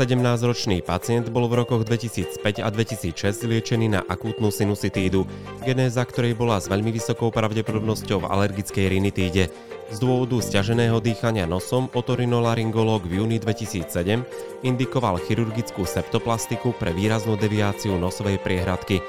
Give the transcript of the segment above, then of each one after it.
17-ročný pacient bol v rokoch 2005 a 2006 liečený na akútnu sinusitídu, genéza ktorej bola s veľmi vysokou pravdepodobnosťou v alergickej rinitíde. Z dôvodu stiaženého dýchania nosom otorinolaryngológ v júni 2007 indikoval chirurgickú septoplastiku pre výraznú deviáciu nosovej priehradky.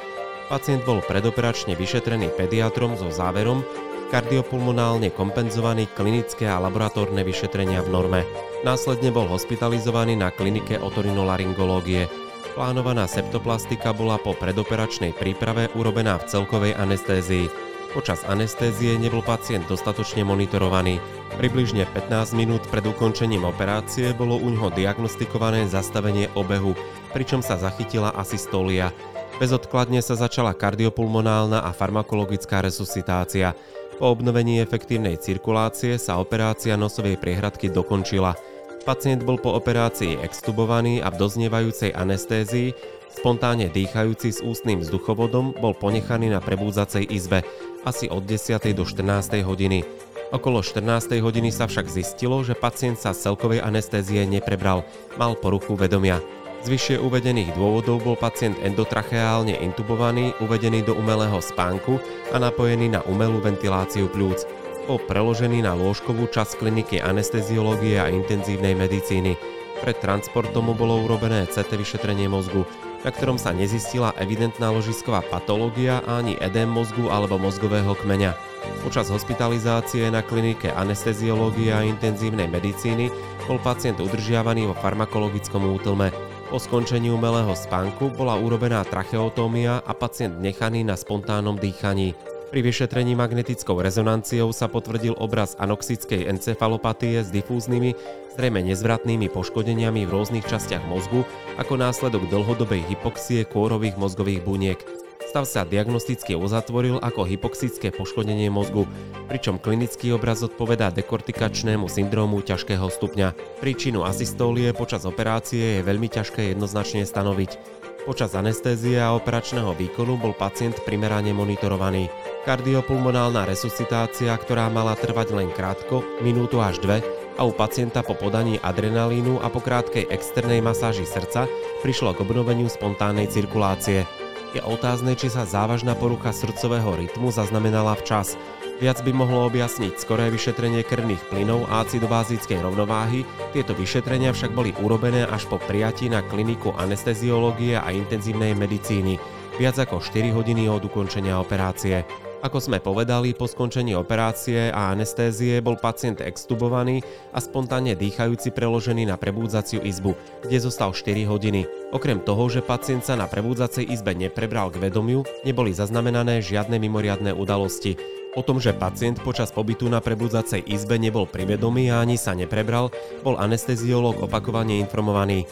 Pacient bol predoperačne vyšetrený pediatrom so záverom, kardiopulmonálne kompenzovaný klinické a laboratórne vyšetrenia v norme. Následne bol hospitalizovaný na klinike otorinolaryngológie. Plánovaná septoplastika bola po predoperačnej príprave urobená v celkovej anestézii. Počas anestézie nebol pacient dostatočne monitorovaný. Približne 15 minút pred ukončením operácie bolo u ňoho diagnostikované zastavenie obehu, pričom sa zachytila asystólia. Bezodkladne sa začala kardiopulmonálna a farmakologická resuscitácia. Po obnovení efektívnej cirkulácie sa operácia nosovej priehradky dokončila. Pacient bol po operácii extubovaný a v doznievajúcej anestézii, spontánne dýchajúci s ústnym vzduchovodom, bol ponechaný na prebúdzacej izbe asi od 10. do 14. hodiny. Okolo 14. hodiny sa však zistilo, že pacient sa z celkovej anestézie neprebral, mal poruchu vedomia. Z vyššie uvedených dôvodov bol pacient endotracheálne intubovaný, uvedený do umelého spánku a napojený na umelú ventiláciu pľúc. Bol preložený na lôžkovú časť kliniky anesteziológie a intenzívnej medicíny. Pred transportom mu bolo urobené CT vyšetrenie mozgu na ktorom sa nezistila evidentná ložisková patológia ani edém mozgu alebo mozgového kmeňa. Počas hospitalizácie na klinike anesteziológie a intenzívnej medicíny bol pacient udržiavaný vo farmakologickom útlme. Po skončení umelého spánku bola urobená tracheotómia a pacient nechaný na spontánnom dýchaní. Pri vyšetrení magnetickou rezonanciou sa potvrdil obraz anoxickej encefalopatie s difúznymi, zrejme nezvratnými poškodeniami v rôznych častiach mozgu ako následok dlhodobej hypoxie kôrových mozgových buniek. Stav sa diagnosticky uzatvoril ako hypoxické poškodenie mozgu, pričom klinický obraz odpovedá dekortikačnému syndrómu ťažkého stupňa. Príčinu asystólie počas operácie je veľmi ťažké jednoznačne stanoviť. Počas anestézie a operačného výkonu bol pacient primerane monitorovaný. Kardiopulmonálna resuscitácia, ktorá mala trvať len krátko, minútu až dve, a u pacienta po podaní adrenalínu a po krátkej externej masáži srdca prišlo k obnoveniu spontánnej cirkulácie. Je otázne, či sa závažná porucha srdcového rytmu zaznamenala včas, Viac by mohlo objasniť skoré vyšetrenie krvných plynov a acidobázickej rovnováhy, tieto vyšetrenia však boli urobené až po prijatí na kliniku anesteziológie a intenzívnej medicíny, viac ako 4 hodiny od ukončenia operácie. Ako sme povedali, po skončení operácie a anestézie bol pacient extubovaný a spontánne dýchajúci preložený na prebúdzaciu izbu, kde zostal 4 hodiny. Okrem toho, že pacient sa na prebúdzacej izbe neprebral k vedomiu, neboli zaznamenané žiadne mimoriadne udalosti. O tom, že pacient počas pobytu na prebudzacej izbe nebol privedomý a ani sa neprebral, bol anesteziológ opakovane informovaný.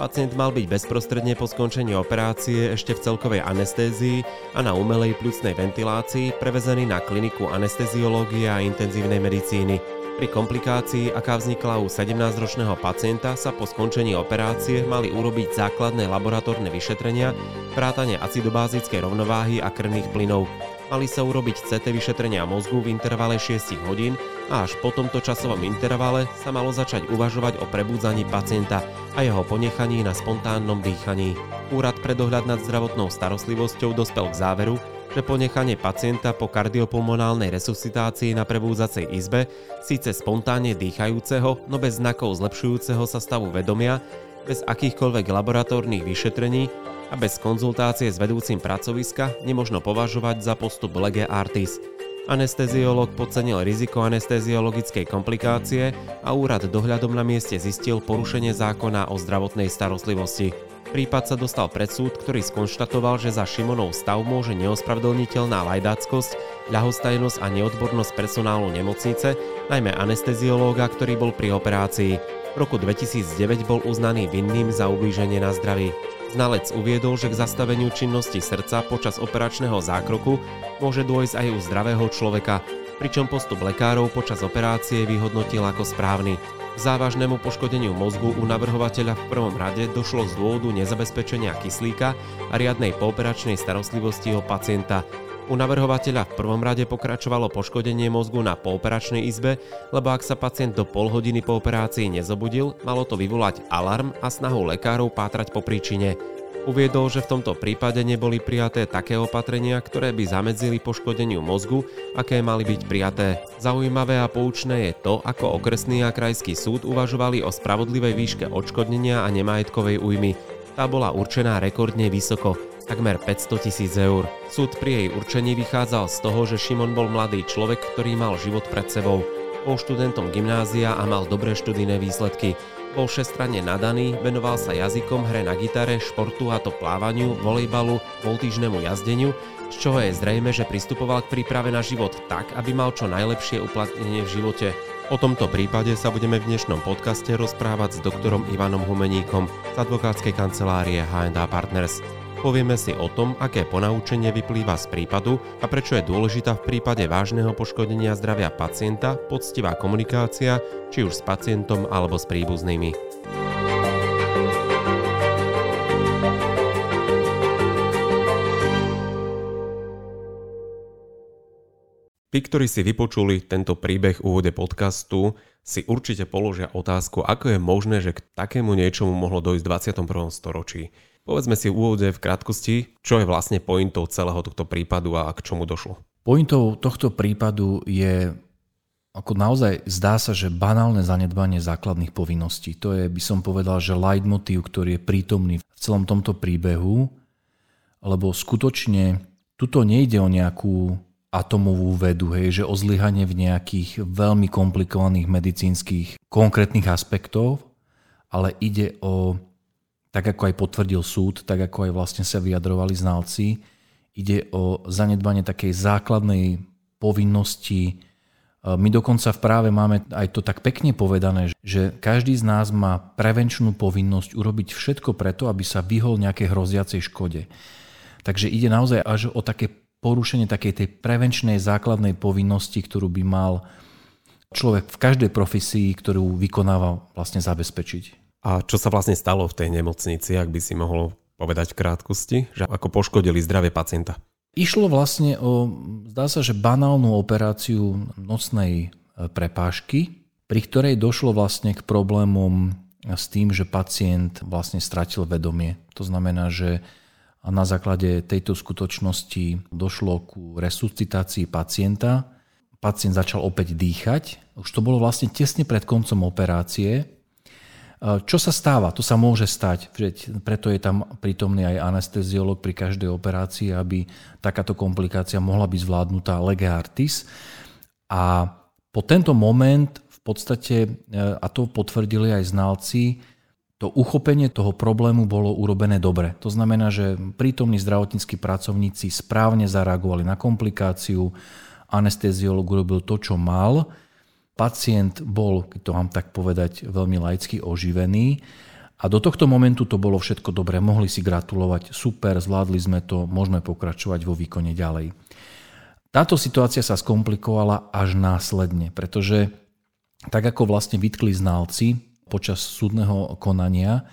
Pacient mal byť bezprostredne po skončení operácie ešte v celkovej anestézii a na umelej pľucnej ventilácii prevezený na kliniku anesteziológie a intenzívnej medicíny. Pri komplikácii, aká vznikla u 17-ročného pacienta, sa po skončení operácie mali urobiť základné laboratórne vyšetrenia, vrátane acidobázickej rovnováhy a krvných plynov. Mali sa urobiť CT vyšetrenia mozgu v intervale 6 hodín a až po tomto časovom intervale sa malo začať uvažovať o prebudzaní pacienta a jeho ponechaní na spontánnom dýchaní. Úrad pre dohľad nad zdravotnou starostlivosťou dospel k záveru, že ponechanie pacienta po kardiopulmonálnej resuscitácii na prebúdzacej izbe, síce spontánne dýchajúceho, no bez znakov zlepšujúceho sa stavu vedomia, bez akýchkoľvek laboratórnych vyšetrení a bez konzultácie s vedúcim pracoviska nemožno považovať za postup lege artis. Anesteziolog podcenil riziko anesteziologickej komplikácie a úrad dohľadom na mieste zistil porušenie zákona o zdravotnej starostlivosti. Prípad sa dostal pred súd, ktorý skonštatoval, že za Šimonov stav môže neospravedlniteľná lajdáckosť, ľahostajnosť a neodbornosť personálu nemocnice, najmä anesteziológa, ktorý bol pri operácii. V roku 2009 bol uznaný vinným za ublíženie na zdraví. Znalec uviedol, že k zastaveniu činnosti srdca počas operačného zákroku môže dôjsť aj u zdravého človeka, pričom postup lekárov počas operácie vyhodnotil ako správny. K závažnému poškodeniu mozgu u navrhovateľa v prvom rade došlo z dôvodu nezabezpečenia kyslíka a riadnej pooperačnej starostlivosti o pacienta. U navrhovateľa v prvom rade pokračovalo poškodenie mozgu na pooperačnej izbe, lebo ak sa pacient do pol hodiny po operácii nezobudil, malo to vyvolať alarm a snahu lekárov pátrať po príčine. Uviedol, že v tomto prípade neboli prijaté také opatrenia, ktoré by zamedzili poškodeniu mozgu, aké mali byť prijaté. Zaujímavé a poučné je to, ako okresný a krajský súd uvažovali o spravodlivej výške odškodnenia a nemajetkovej újmy. Tá bola určená rekordne vysoko takmer 500 tisíc eur. Súd pri jej určení vychádzal z toho, že Šimon bol mladý človek, ktorý mal život pred sebou. Bol študentom gymnázia a mal dobré študijné výsledky. Bol všestranne nadaný, venoval sa jazykom, hre na gitare, športu a to plávaniu, volejbalu, voltížnemu jazdeniu, z čoho je zrejme, že pristupoval k príprave na život tak, aby mal čo najlepšie uplatnenie v živote. O tomto prípade sa budeme v dnešnom podcaste rozprávať s doktorom Ivanom Humeníkom z advokátskej kancelárie H&A Partners. Povieme si o tom, aké ponaučenie vyplýva z prípadu a prečo je dôležitá v prípade vážneho poškodenia zdravia pacienta poctivá komunikácia, či už s pacientom alebo s príbuznými. Tí, ktorí si vypočuli tento príbeh úvode podcastu, si určite položia otázku, ako je možné, že k takému niečomu mohlo dojsť v 21. storočí. Povedzme si v úvode v krátkosti, čo je vlastne pointou celého tohto prípadu a k čomu došlo. Pointou tohto prípadu je ako naozaj zdá sa, že banálne zanedbanie základných povinností. To je, by som povedal, že leitmotív, ktorý je prítomný v celom tomto príbehu, lebo skutočne tuto nejde o nejakú atomovú vedu, hej, že o zlyhanie v nejakých veľmi komplikovaných medicínskych konkrétnych aspektov, ale ide o tak ako aj potvrdil súd, tak ako aj vlastne sa vyjadrovali znalci, ide o zanedbanie takej základnej povinnosti. E, my dokonca v práve máme aj to tak pekne povedané, že každý z nás má prevenčnú povinnosť urobiť všetko preto, aby sa vyhol nejakej hroziacej škode. Takže ide naozaj až o také porušenie takej tej prevenčnej základnej povinnosti, ktorú by mal človek v každej profesii, ktorú vykonáva, vlastne zabezpečiť. A čo sa vlastne stalo v tej nemocnici, ak by si mohol povedať v krátkosti, že ako poškodili zdravie pacienta? Išlo vlastne o, zdá sa, že banálnu operáciu nocnej e, prepážky, pri ktorej došlo vlastne k problémom s tým, že pacient vlastne stratil vedomie. To znamená, že na základe tejto skutočnosti došlo ku resuscitácii pacienta. Pacient začal opäť dýchať. Už to bolo vlastne tesne pred koncom operácie čo sa stáva? To sa môže stať, preto je tam prítomný aj anesteziolog pri každej operácii, aby takáto komplikácia mohla byť zvládnutá lege artis. A po tento moment v podstate, e, a to potvrdili aj znalci, to uchopenie toho problému bolo urobené dobre. To znamená, že prítomní zdravotníckí pracovníci správne zareagovali na komplikáciu, anesteziolog urobil to, čo mal, pacient bol, keď to mám tak povedať, veľmi laicky oživený. A do tohto momentu to bolo všetko dobré, mohli si gratulovať, super, zvládli sme to, môžeme pokračovať vo výkone ďalej. Táto situácia sa skomplikovala až následne, pretože tak ako vlastne vytkli znalci počas súdneho konania,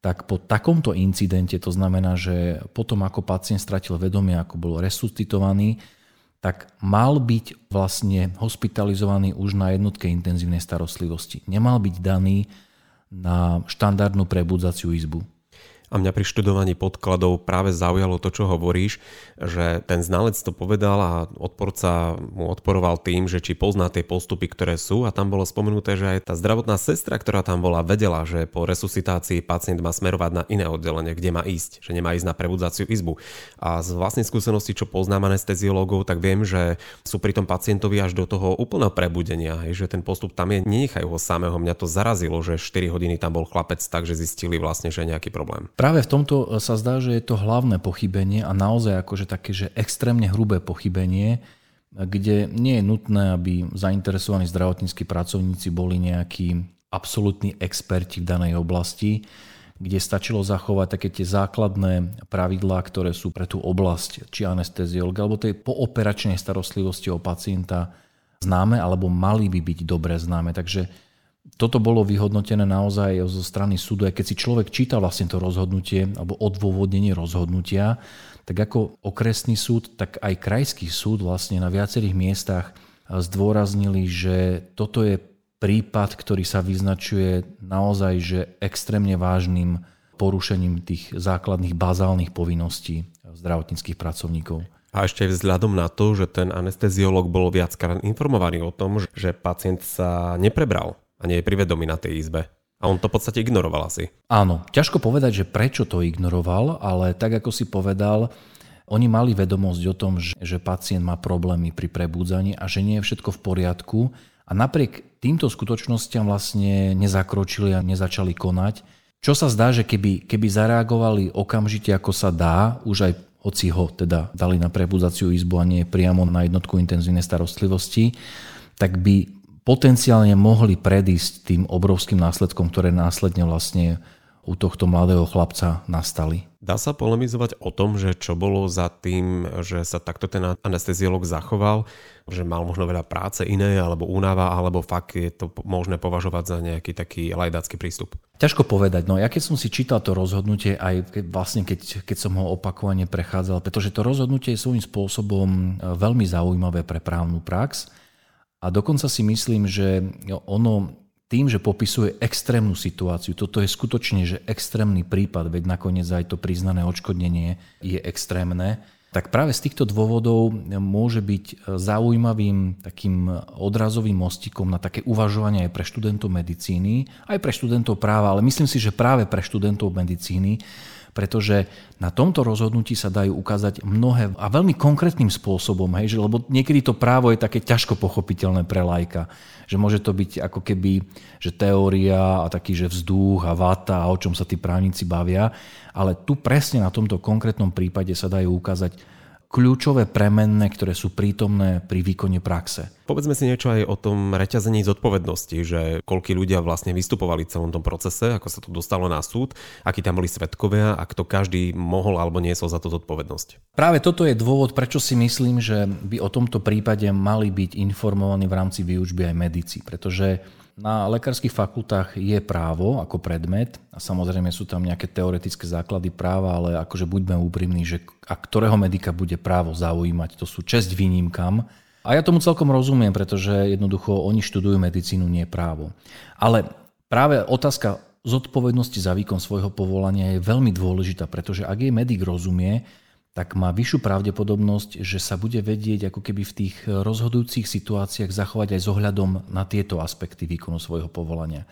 tak po takomto incidente, to znamená, že potom ako pacient stratil vedomie, ako bol resuscitovaný, tak mal byť vlastne hospitalizovaný už na jednotke intenzívnej starostlivosti. Nemal byť daný na štandardnú prebudzaciu izbu. A mňa pri študovaní podkladov práve zaujalo to, čo hovoríš, že ten znalec to povedal a odporca mu odporoval tým, že či pozná tie postupy, ktoré sú a tam bolo spomenuté, že aj tá zdravotná sestra, ktorá tam bola, vedela, že po resuscitácii pacient má smerovať na iné oddelenie, kde má ísť, že nemá ísť na prebudzaciu izbu. A z vlastnej skúsenosti, čo poznám anesteziológov, tak viem, že sú pri tom pacientovi až do toho úplného prebudenia, že ten postup tam je, nenechajú ho samého. Mňa to zarazilo, že 4 hodiny tam bol chlapec, takže zistili vlastne, že je nejaký problém. Práve v tomto e, sa zdá, že je to hlavné pochybenie a naozaj akože také, že extrémne hrubé pochybenie, kde nie je nutné, aby zainteresovaní zdravotníckí pracovníci boli nejakí absolútni experti v danej oblasti, kde stačilo zachovať také tie základné pravidlá, ktoré sú pre tú oblasť, či anesteziolog, alebo tej pooperačnej starostlivosti o pacienta známe, alebo mali by byť dobre známe. Takže toto bolo vyhodnotené naozaj zo strany súdu, aj keď si človek číta vlastne to rozhodnutie alebo odôvodnenie rozhodnutia, tak ako okresný súd, tak aj krajský súd vlastne na viacerých miestach zdôraznili, že toto je prípad, ktorý sa vyznačuje naozaj že extrémne vážnym porušením tých základných bazálnych povinností zdravotníckých pracovníkov. A ešte vzhľadom na to, že ten anesteziolog bol viackrát informovaný o tom, že pacient sa neprebral a nie je privedomý na tej izbe. A on to v podstate ignoroval asi. Áno, ťažko povedať, že prečo to ignoroval, ale tak ako si povedal, oni mali vedomosť o tom, že, pacient má problémy pri prebúdzaní a že nie je všetko v poriadku a napriek týmto skutočnostiam vlastne nezakročili a nezačali konať. Čo sa zdá, že keby, keby zareagovali okamžite ako sa dá, už aj hoci ho teda dali na prebudzaciu izbu a nie priamo na jednotku intenzívnej starostlivosti, tak by potenciálne mohli predísť tým obrovským následkom, ktoré následne vlastne u tohto mladého chlapca nastali. Dá sa polemizovať o tom, že čo bolo za tým, že sa takto ten anesteziolog zachoval, že mal možno veľa práce iné, alebo únava, alebo fakt je to možné považovať za nejaký taký lajdácky prístup? Ťažko povedať. No ja keď som si čítal to rozhodnutie, aj keď, vlastne keď, keď som ho opakovane prechádzal, pretože to rozhodnutie je svojím spôsobom e, veľmi zaujímavé pre právnu prax, a dokonca si myslím, že ono tým, že popisuje extrémnu situáciu, toto je skutočne že extrémny prípad, veď nakoniec aj to priznané odškodnenie je extrémne, tak práve z týchto dôvodov môže byť zaujímavým takým odrazovým mostikom na také uvažovanie aj pre študentov medicíny, aj pre študentov práva, ale myslím si, že práve pre študentov medicíny, pretože na tomto rozhodnutí sa dajú ukázať mnohé a veľmi konkrétnym spôsobom, hej, že, lebo niekedy to právo je také ťažko pochopiteľné pre lajka, že môže to byť ako keby že teória a taký, že vzduch a vata a o čom sa tí právnici bavia, ale tu presne na tomto konkrétnom prípade sa dajú ukázať kľúčové premenné, ktoré sú prítomné pri výkone praxe. Povedzme si niečo aj o tom reťazení zodpovednosti, že koľky ľudia vlastne vystupovali v celom tom procese, ako sa to dostalo na súd, akí tam boli svetkovia a kto každý mohol alebo niesol za to zodpovednosť. Práve toto je dôvod, prečo si myslím, že by o tomto prípade mali byť informovaní v rámci výučby aj medici, pretože na lekárskych fakultách je právo ako predmet a samozrejme sú tam nejaké teoretické základy práva, ale akože buďme úprimní, že a ktorého medika bude právo zaujímať, to sú česť výnimkám. A ja tomu celkom rozumiem, pretože jednoducho oni študujú medicínu, nie právo. Ale práve otázka zodpovednosti za výkon svojho povolania je veľmi dôležitá, pretože ak jej medic rozumie, tak má vyššiu pravdepodobnosť, že sa bude vedieť ako keby v tých rozhodujúcich situáciách zachovať aj s ohľadom na tieto aspekty výkonu svojho povolania.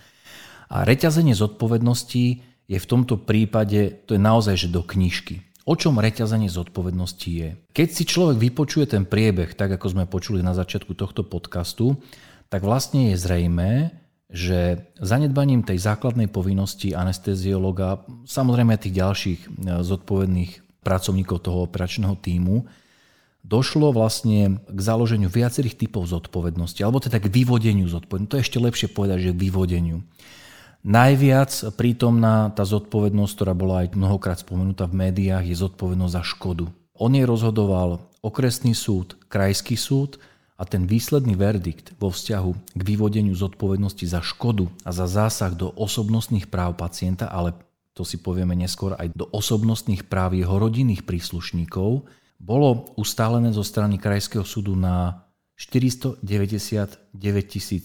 A reťazenie zodpovednosti je v tomto prípade, to je naozaj, že do knižky. O čom reťazenie zodpovednosti je? Keď si človek vypočuje ten priebeh, tak ako sme počuli na začiatku tohto podcastu, tak vlastne je zrejmé, že zanedbaním tej základnej povinnosti anesteziologa, samozrejme tých ďalších e, zodpovedných pracovníkov toho operačného týmu, došlo vlastne k založeniu viacerých typov zodpovednosti, alebo teda k vyvodeniu zodpovednosti. To je ešte lepšie povedať, že vyvodeniu. Najviac prítomná tá zodpovednosť, ktorá bola aj mnohokrát spomenutá v médiách, je zodpovednosť za škodu. On jej rozhodoval okresný súd, krajský súd a ten výsledný verdikt vo vzťahu k vyvodeniu zodpovednosti za škodu a za zásah do osobnostných práv pacienta, ale to si povieme neskôr aj do osobnostných práv jeho rodinných príslušníkov, bolo ustálené zo strany Krajského súdu na 499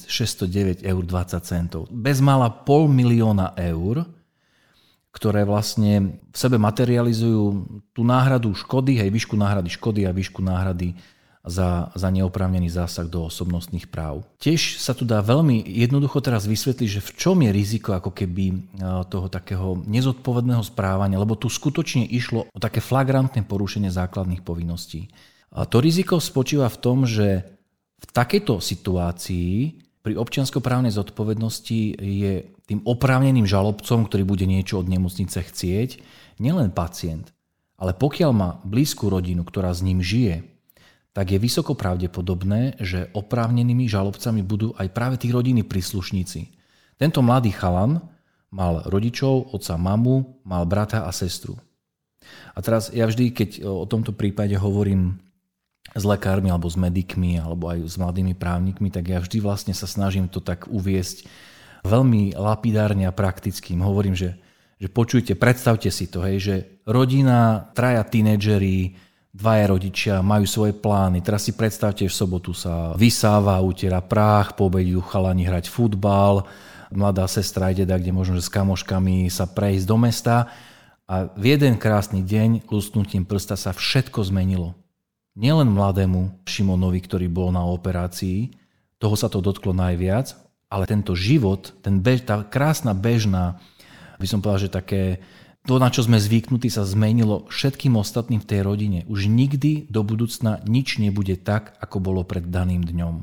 609 eur 20 centov. Bez mala pol milióna eur, ktoré vlastne v sebe materializujú tú náhradu škody, hej, výšku náhrady škody a výšku náhrady za, za neoprávnený zásah do osobnostných práv. Tiež sa tu dá veľmi jednoducho teraz vysvetliť, že v čom je riziko ako keby e, toho takého nezodpovedného správania, lebo tu skutočne išlo o také flagrantné porušenie základných povinností. A to riziko spočíva v tom, že v takejto situácii pri občianskoprávnej zodpovednosti je tým oprávneným žalobcom, ktorý bude niečo od nemocnice chcieť, nielen pacient, ale pokiaľ má blízku rodinu, ktorá s ním žije, tak je vysoko pravdepodobné, že oprávnenými žalobcami budú aj práve tí rodiny príslušníci. Tento mladý chalan mal rodičov, otca, mamu, mal brata a sestru. A teraz ja vždy, keď o tomto prípade hovorím s lekármi alebo s medikmi alebo aj s mladými právnikmi, tak ja vždy vlastne sa snažím to tak uviesť veľmi lapidárne a praktickým. Hovorím, že, že počujte, predstavte si to, hej, že rodina, traja tínedžeri, dvaja rodičia majú svoje plány. Teraz si predstavte, v sobotu sa vysáva, utiera práh, po obediu chalani hrať futbal, mladá sestra ide da, kde možno že s kamoškami sa prejsť do mesta a v jeden krásny deň lusknutím prsta sa všetko zmenilo. Nielen mladému Šimonovi, ktorý bol na operácii, toho sa to dotklo najviac, ale tento život, ten bež, tá krásna bežná, by som povedal, že také to, na čo sme zvyknutí, sa zmenilo všetkým ostatným v tej rodine. Už nikdy do budúcna nič nebude tak, ako bolo pred daným dňom.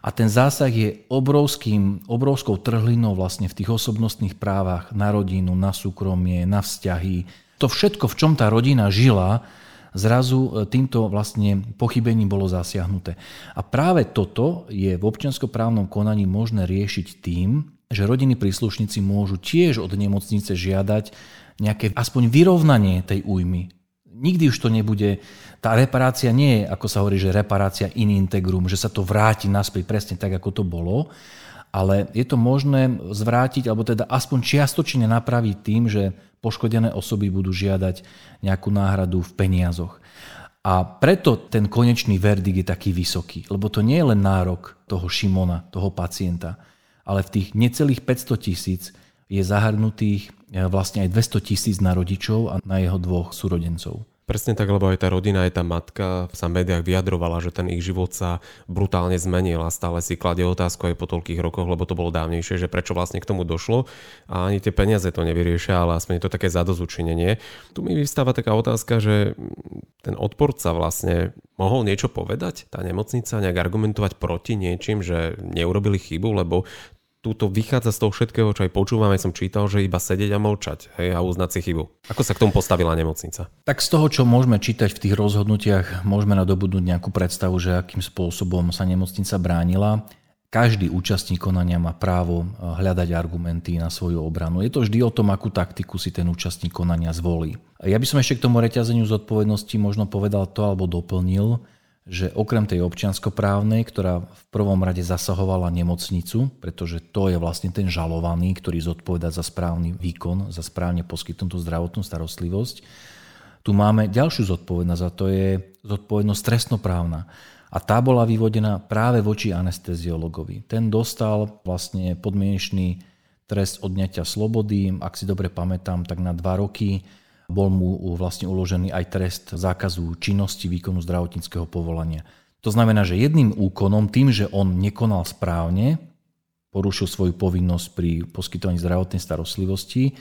A ten zásah je obrovským, obrovskou trhlinou vlastne v tých osobnostných právach na rodinu, na súkromie, na vzťahy. To všetko, v čom tá rodina žila, zrazu e, týmto vlastne pochybením bolo zasiahnuté. A práve toto je v občianskoprávnom konaní možné riešiť tým, že rodiny príslušníci môžu tiež od nemocnice žiadať nejaké aspoň vyrovnanie tej újmy. Nikdy už to nebude, tá reparácia nie je, ako sa hovorí, že reparácia in integrum, že sa to vráti naspäť presne tak, ako to bolo, ale je to možné zvrátiť, alebo teda aspoň čiastočne napraviť tým, že poškodené osoby budú žiadať nejakú náhradu v peniazoch. A preto ten konečný verdikt je taký vysoký, lebo to nie je len nárok toho Šimona, toho pacienta, ale v tých necelých 500 tisíc je zahrnutých e, vlastne aj 200 tisíc na rodičov a na jeho dvoch súrodencov. Presne tak, lebo aj tá rodina, aj tá matka sa v médiách vyjadrovala, že ten ich život sa brutálne zmenil a stále si kladie otázku aj po toľkých rokoch, lebo to bolo dávnejšie, že prečo vlastne k tomu došlo a ani tie peniaze to nevyriešia, ale aspoň je to také zadozučinenie. Tu mi vystáva taká otázka, že ten odporca vlastne mohol niečo povedať, tá nemocnica nejak argumentovať proti niečím, že neurobili chybu, lebo túto vychádza z toho všetkého, čo aj počúvame, som čítal, že iba sedieť a mlčať hej, a uznať si chybu. Ako sa k tomu postavila nemocnica? Tak z toho, čo môžeme čítať v tých rozhodnutiach, môžeme nadobudnúť nejakú predstavu, že akým spôsobom sa nemocnica bránila. Každý účastník konania má právo eh, hľadať argumenty na svoju obranu. Je to vždy o tom, akú taktiku si ten účastník konania zvolí. Ja by som ešte k tomu reťazeniu zodpovednosti možno povedal to alebo doplnil, že okrem tej občianskoprávnej, ktorá v prvom rade zasahovala nemocnicu, pretože to je vlastne ten žalovaný, ktorý zodpoveda za správny výkon, za správne poskytnutú zdravotnú starostlivosť, tu máme ďalšiu zodpovednosť a to je zodpovednosť trestnoprávna. A tá bola vyvodená práve voči anesteziologovi. Ten dostal vlastne podmienečný trest odňatia slobody, ak si dobre pamätám, tak na dva roky bol mu vlastne uložený aj trest zákazu činnosti výkonu zdravotníckého povolania. To znamená, že jedným úkonom, tým, že on nekonal správne, porušil svoju povinnosť pri poskytovaní zdravotnej starostlivosti,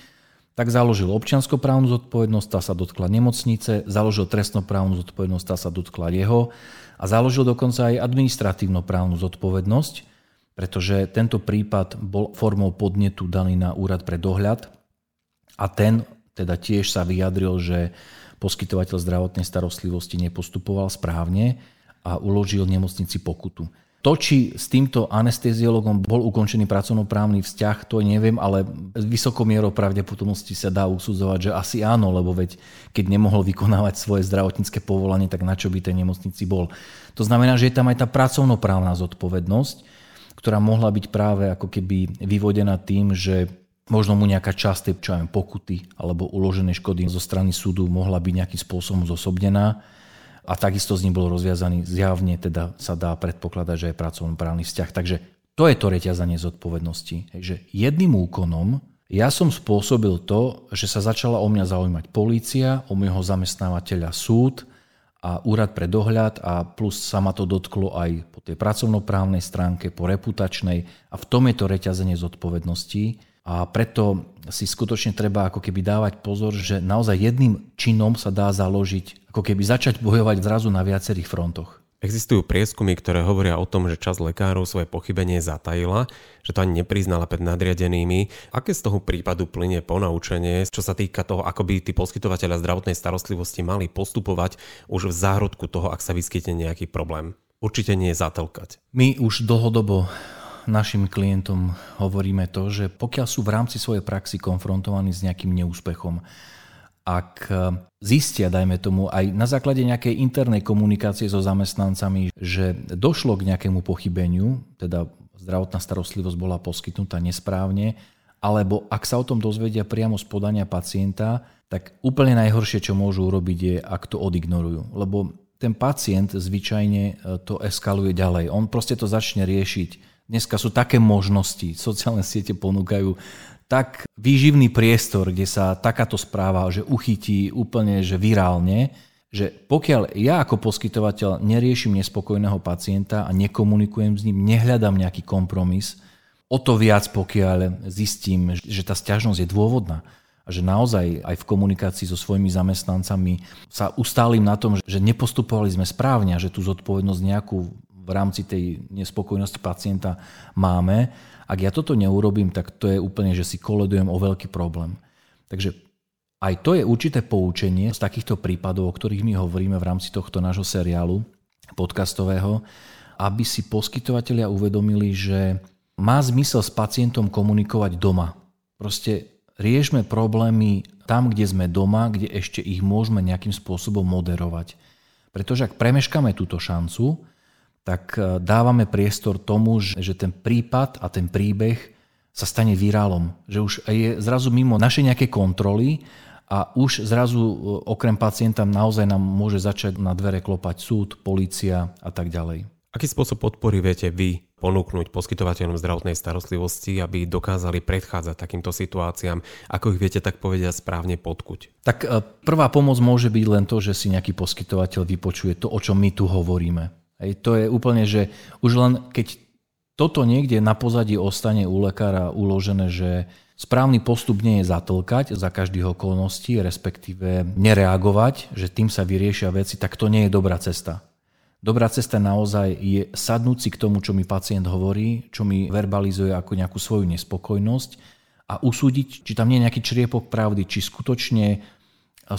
tak založil občianskoprávnu zodpovednosť, tá sa dotkla nemocnice, založil trestnoprávnu zodpovednosť, tá sa dotkla jeho a založil dokonca aj administratívnoprávnu zodpovednosť, pretože tento prípad bol formou podnetu daný na úrad pre dohľad a ten teda tiež sa vyjadril, že poskytovateľ zdravotnej starostlivosti nepostupoval správne a uložil nemocnici pokutu. To, či s týmto anesteziologom bol ukončený pracovnoprávny vzťah, to neviem, ale vysokou mierou pravdepodobnosti sa dá usudzovať, že asi áno, lebo veď keď nemohol vykonávať svoje zdravotnícke povolanie, tak na čo by tej nemocnici bol. To znamená, že je tam aj tá pracovnoprávna zodpovednosť, ktorá mohla byť práve ako keby vyvodená tým, že možno mu nejaká časť tej čo aj pokuty alebo uložené škody zo strany súdu mohla byť nejakým spôsobom zosobnená a takisto z ním bol rozviazaný zjavne, teda sa dá predpokladať, že je pracovnoprávny vzťah. Takže to je to reťazanie zodpovednosti. Že jedným úkonom ja som spôsobil to, že sa začala o mňa zaujímať polícia, o môjho zamestnávateľa súd a úrad pre dohľad a plus sa ma to dotklo aj po tej pracovnoprávnej stránke, po reputačnej a v tom je to reťazenie zodpovedností a preto si skutočne treba ako keby dávať pozor, že naozaj jedným činom sa dá založiť, ako keby začať bojovať zrazu na viacerých frontoch. Existujú prieskumy, ktoré hovoria o tom, že čas lekárov svoje pochybenie zatajila, že to ani nepriznala pred nadriadenými. Aké z toho prípadu plynie ponaučenie, čo sa týka toho, ako by tí poskytovateľa zdravotnej starostlivosti mali postupovať už v zárodku toho, ak sa vyskytne nejaký problém? Určite nie zatelkať. My už dlhodobo našim klientom hovoríme to, že pokiaľ sú v rámci svojej praxi konfrontovaní s nejakým neúspechom, ak zistia, dajme tomu, aj na základe nejakej internej komunikácie so zamestnancami, že došlo k nejakému pochybeniu, teda zdravotná starostlivosť bola poskytnutá nesprávne, alebo ak sa o tom dozvedia priamo z podania pacienta, tak úplne najhoršie, čo môžu urobiť, je, ak to odignorujú. Lebo ten pacient zvyčajne e, to eskaluje ďalej. On proste to začne riešiť. Dneska sú také možnosti, sociálne siete ponúkajú tak výživný priestor, kde sa takáto správa, že uchytí úplne že virálne, že pokiaľ ja ako poskytovateľ neriešim nespokojného pacienta a nekomunikujem s ním, nehľadám nejaký kompromis, o to viac, pokiaľ zistím, že tá stiažnosť je dôvodná a že naozaj aj v komunikácii so svojimi zamestnancami sa ustálim na tom, že nepostupovali sme správne a že tú zodpovednosť nejakú v rámci tej nespokojnosti pacienta máme. Ak ja toto neurobím, tak to je úplne, že si koledujem o veľký problém. Takže aj to je určité poučenie z takýchto prípadov, o ktorých my hovoríme v rámci tohto nášho seriálu podcastového, aby si poskytovateľia uvedomili, že má zmysel s pacientom komunikovať doma. Proste riešme problémy tam, kde sme doma, kde ešte ich môžeme nejakým spôsobom moderovať. Pretože ak premeškáme túto šancu, tak e, dávame priestor tomu, že ten prípad a ten príbeh sa stane virálom. Že už je zrazu mimo našej nejaké kontroly a už zrazu e, okrem pacienta naozaj nám môže začať na dvere klopať súd, policia a tak ďalej. Aký spôsob podpory viete vy ponúknuť poskytovateľom zdravotnej starostlivosti, aby dokázali predchádzať takýmto situáciám? Ako ich viete tak povedať správne podkuť? Tak e, prvá pomoc môže byť len to, že si nejaký poskytovateľ vypočuje to, o čom my tu hovoríme. Hej, to je úplne, že už len keď toto niekde na pozadí ostane u lekára uložené, že správny postup nie je zatlkať za každých okolností, respektíve nereagovať, že tým sa vyriešia veci, tak to nie je dobrá cesta. Dobrá cesta naozaj je sadnúť si k tomu, čo mi pacient hovorí, čo mi verbalizuje ako nejakú svoju nespokojnosť a usúdiť, či tam nie je nejaký čriepok pravdy, či skutočne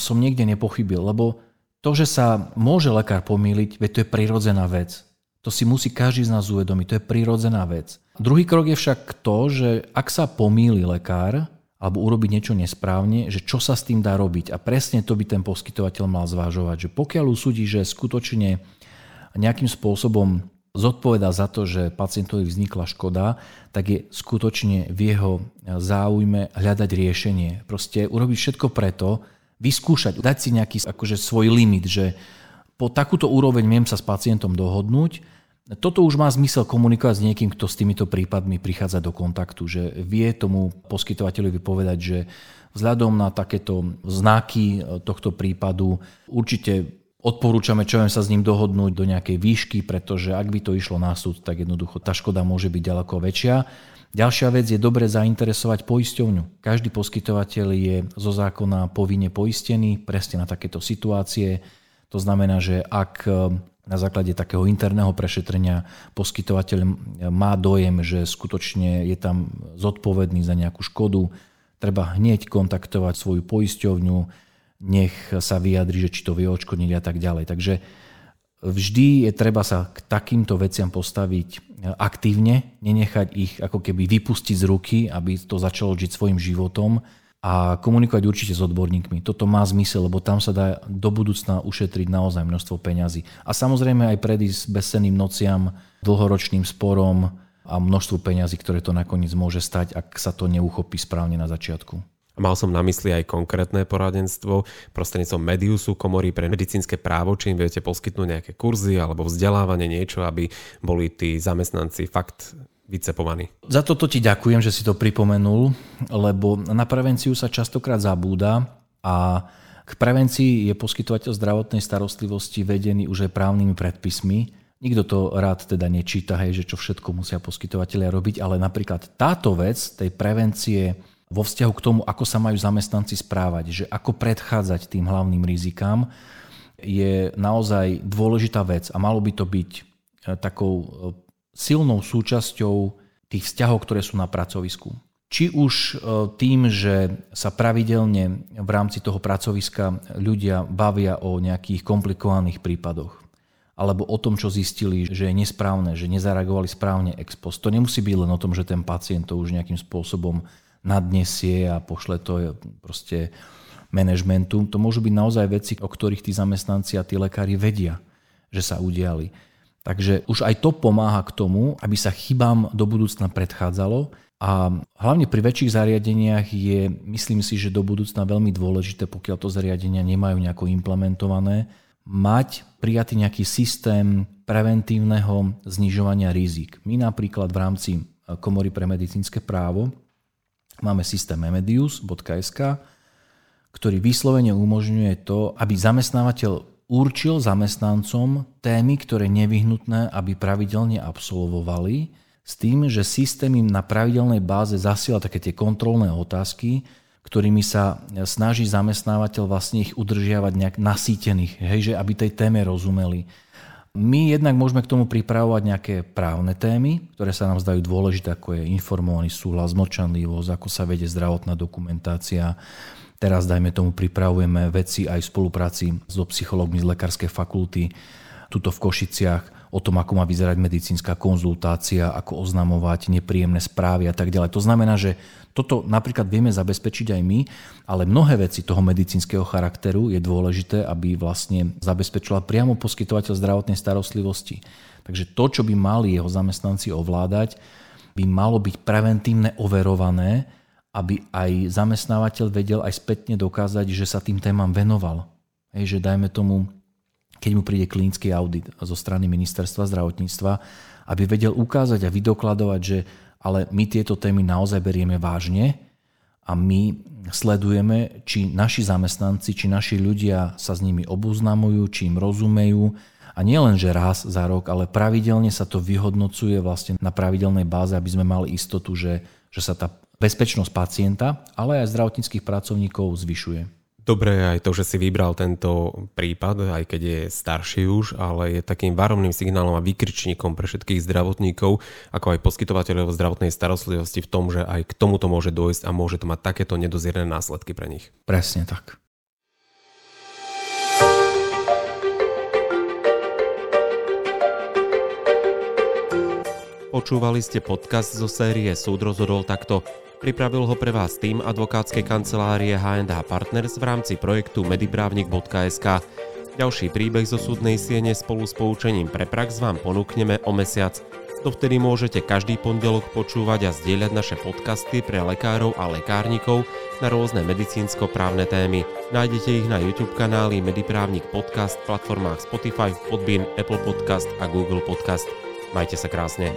som niekde nepochybil. Lebo to, že sa môže lekár pomýliť, veď to je prirodzená vec. To si musí každý z nás uvedomiť, to je prirodzená vec. Druhý krok je však to, že ak sa pomýli lekár, alebo urobiť niečo nesprávne, že čo sa s tým dá robiť. A presne to by ten poskytovateľ mal zvážovať, že pokiaľ usúdi, že skutočne nejakým spôsobom zodpoveda za to, že pacientovi vznikla škoda, tak je skutočne v jeho záujme hľadať riešenie. Proste urobiť všetko preto, vyskúšať, dať si nejaký akože svoj limit, že po takúto úroveň viem sa s pacientom dohodnúť. Toto už má zmysel komunikovať s niekým, kto s týmito prípadmi prichádza do kontaktu, že vie tomu poskytovateľovi povedať, že vzhľadom na takéto znaky tohto prípadu určite Odporúčame čo sa s ním dohodnúť do nejakej výšky, pretože ak by to išlo na súd, tak jednoducho tá škoda môže byť ďaleko väčšia. Ďalšia vec je dobre zainteresovať poisťovňu. Každý poskytovateľ je zo zákona povinne poistený presne na takéto situácie. To znamená, že ak e, na základe takého interného prešetrenia poskytovateľ má dojem, že skutočne je tam zodpovedný za nejakú škodu, treba hneď kontaktovať svoju poisťovňu, nech sa vyjadri, že či to vie odškodniť a tak ďalej. Takže vždy je treba sa k takýmto veciam postaviť aktívne, nenechať ich ako keby vypustiť z ruky, aby to začalo žiť svojim životom a komunikovať určite s odborníkmi. Toto má zmysel, lebo tam sa dá do budúcna ušetriť naozaj množstvo peňazí. A samozrejme aj predísť bezsenným nociam, dlhoročným sporom a množstvo peňazí, ktoré to nakoniec môže stať, ak sa to neuchopí správne na začiatku. Mal som na mysli aj konkrétne poradenstvo prostredníctvom Mediusu, komory pre medicínske právo, či im viete poskytnúť nejaké kurzy alebo vzdelávanie, niečo, aby boli tí zamestnanci fakt vycepovaní. Za toto ti ďakujem, že si to pripomenul, lebo na prevenciu sa častokrát zabúda a k prevencii je poskytovateľ zdravotnej starostlivosti vedený už aj právnymi predpismi. Nikto to rád teda nečíta, hej, že čo všetko musia poskytovateľia robiť, ale napríklad táto vec tej prevencie vo vzťahu k tomu, ako sa majú zamestnanci správať, že ako predchádzať tým hlavným rizikám, je naozaj dôležitá vec a malo by to byť e, takou e, silnou súčasťou tých vzťahov, ktoré sú na pracovisku. Či už e, tým, že sa pravidelne v rámci toho pracoviska ľudia bavia o nejakých komplikovaných prípadoch, alebo o tom, čo zistili, že je nesprávne, že nezareagovali správne ex post. To nemusí byť len o tom, že ten pacient to už nejakým spôsobom nadnesie a pošle to proste manažmentu. To môžu byť naozaj veci, o ktorých tí zamestnanci a tí lekári vedia, že sa udiali. Takže už aj to pomáha k tomu, aby sa chybám do budúcna predchádzalo a hlavne pri väčších zariadeniach je, myslím si, že do budúcna veľmi dôležité, pokiaľ to zariadenia nemajú nejako implementované, mať prijatý nejaký systém preventívneho znižovania rizik. My napríklad v rámci Komory pre medicínske právo máme systém emedius.sk, ktorý vyslovene umožňuje to, aby zamestnávateľ určil zamestnancom témy, ktoré nevyhnutné, aby pravidelne absolvovali s tým, že systém im na pravidelnej báze zasiela také tie kontrolné otázky, ktorými sa snaží zamestnávateľ vlastne ich udržiavať nejak nasýtených, hej, že aby tej téme rozumeli. My jednak môžeme k tomu pripravovať nejaké právne témy, ktoré sa nám zdajú dôležité, ako je informovaný súhlas, mlčanlivosť, ako sa vedie zdravotná dokumentácia. Teraz, dajme tomu, pripravujeme veci aj v spolupráci so psychológmi z lekárskej fakulty, tuto v Košiciach o tom, ako má vyzerať medicínska konzultácia, ako oznamovať nepríjemné správy a tak ďalej. To znamená, že toto napríklad vieme zabezpečiť aj my, ale mnohé veci toho medicínskeho charakteru je dôležité, aby vlastne zabezpečila priamo poskytovateľ zdravotnej starostlivosti. Takže to, čo by mali jeho zamestnanci ovládať, by malo byť preventívne overované, aby aj zamestnávateľ vedel aj spätne dokázať, že sa tým témam venoval. Hej, že dajme tomu keď mu príde klinický audit zo strany ministerstva zdravotníctva, aby vedel ukázať a vydokladovať, že ale my tieto témy naozaj berieme vážne a my sledujeme, či naši zamestnanci, či naši ľudia sa s nimi obuznamujú, či im rozumejú a nie len, že raz za rok, ale pravidelne sa to vyhodnocuje vlastne na pravidelnej báze, aby sme mali istotu, že, že sa tá bezpečnosť pacienta, ale aj zdravotníckých pracovníkov zvyšuje. Dobre je aj to, že si vybral tento prípad, aj keď je starší už, ale je takým varovným signálom a vykričníkom pre všetkých zdravotníkov, ako aj poskytovateľov zdravotnej starostlivosti v tom, že aj k tomuto môže dojsť a môže to mať takéto nedozierne následky pre nich. Presne tak. Počúvali ste podcast zo série Súd rozhodol takto. Pripravil ho pre vás tým advokátskej kancelárie H&H Partners v rámci projektu mediprávnik.sk. Ďalší príbeh zo súdnej siene spolu s poučením pre prax vám ponúkneme o mesiac. Dovtedy môžete každý pondelok počúvať a zdieľať naše podcasty pre lekárov a lekárnikov na rôzne medicínsko-právne témy. Nájdete ich na YouTube kanáli Mediprávnik Podcast, platformách Spotify, Podbean, Apple Podcast a Google Podcast. Majte sa krásne.